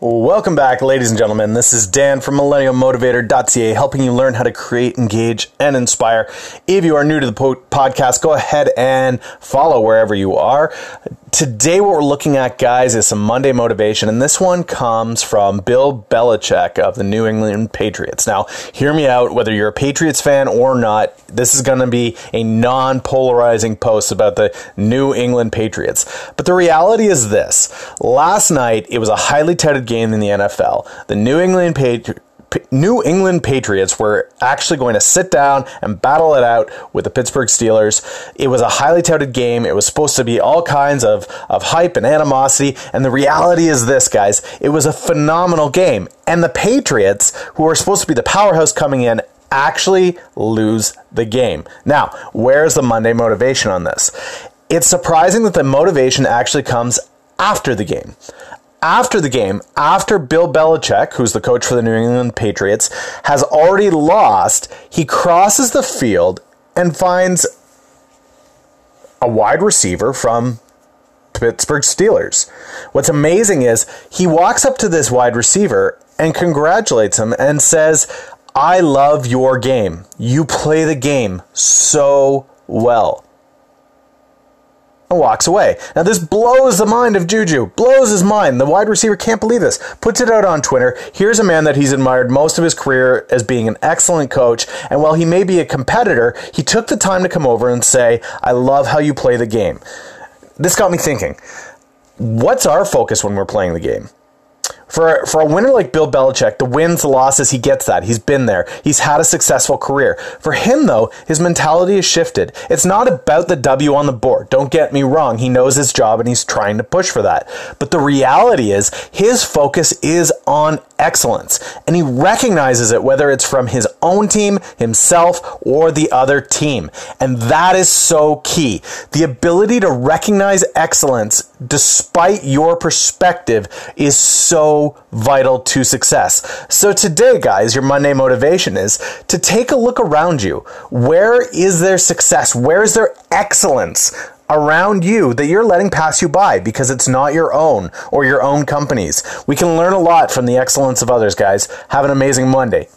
Welcome back, ladies and gentlemen. This is Dan from MillennialMotivator.ca, helping you learn how to create, engage, and inspire. If you are new to the po- podcast, go ahead and follow wherever you are. Today, what we're looking at, guys, is some Monday motivation, and this one comes from Bill Belichick of the New England Patriots. Now, hear me out, whether you're a Patriots fan or not, this is going to be a non polarizing post about the New England Patriots. But the reality is this last night, it was a highly touted game in the NFL. The New England Patriots New England Patriots were actually going to sit down and battle it out with the Pittsburgh Steelers. It was a highly touted game. It was supposed to be all kinds of, of hype and animosity. And the reality is this, guys, it was a phenomenal game. And the Patriots, who are supposed to be the powerhouse coming in, actually lose the game. Now, where's the Monday motivation on this? It's surprising that the motivation actually comes after the game after the game, after Bill Belichick, who's the coach for the New England Patriots, has already lost, he crosses the field and finds a wide receiver from Pittsburgh Steelers. What's amazing is he walks up to this wide receiver and congratulates him and says, I love your game. You play the game so well and walks away. Now, this blows the mind of Juju, blows his mind. The wide receiver can't believe this. Puts it out on Twitter. Here's a man that he's admired most of his career as being an excellent coach. And while he may be a competitor, he took the time to come over and say, I love how you play the game. This got me thinking what's our focus when we're playing the game? For, for a winner like Bill Belichick, the wins, the losses, he gets that. He's been there. He's had a successful career. For him, though, his mentality has shifted. It's not about the W on the board. Don't get me wrong. He knows his job and he's trying to push for that. But the reality is, his focus is on excellence. And he recognizes it whether it's from his own team, himself, or the other team. And that is so key. The ability to recognize excellence despite your perspective is vital to success. So today, guys, your Monday motivation is to take a look around you. Where is there success? Where is there excellence? around you that you're letting pass you by because it's not your own or your own company's. We can learn a lot from the excellence of others, guys. Have an amazing Monday.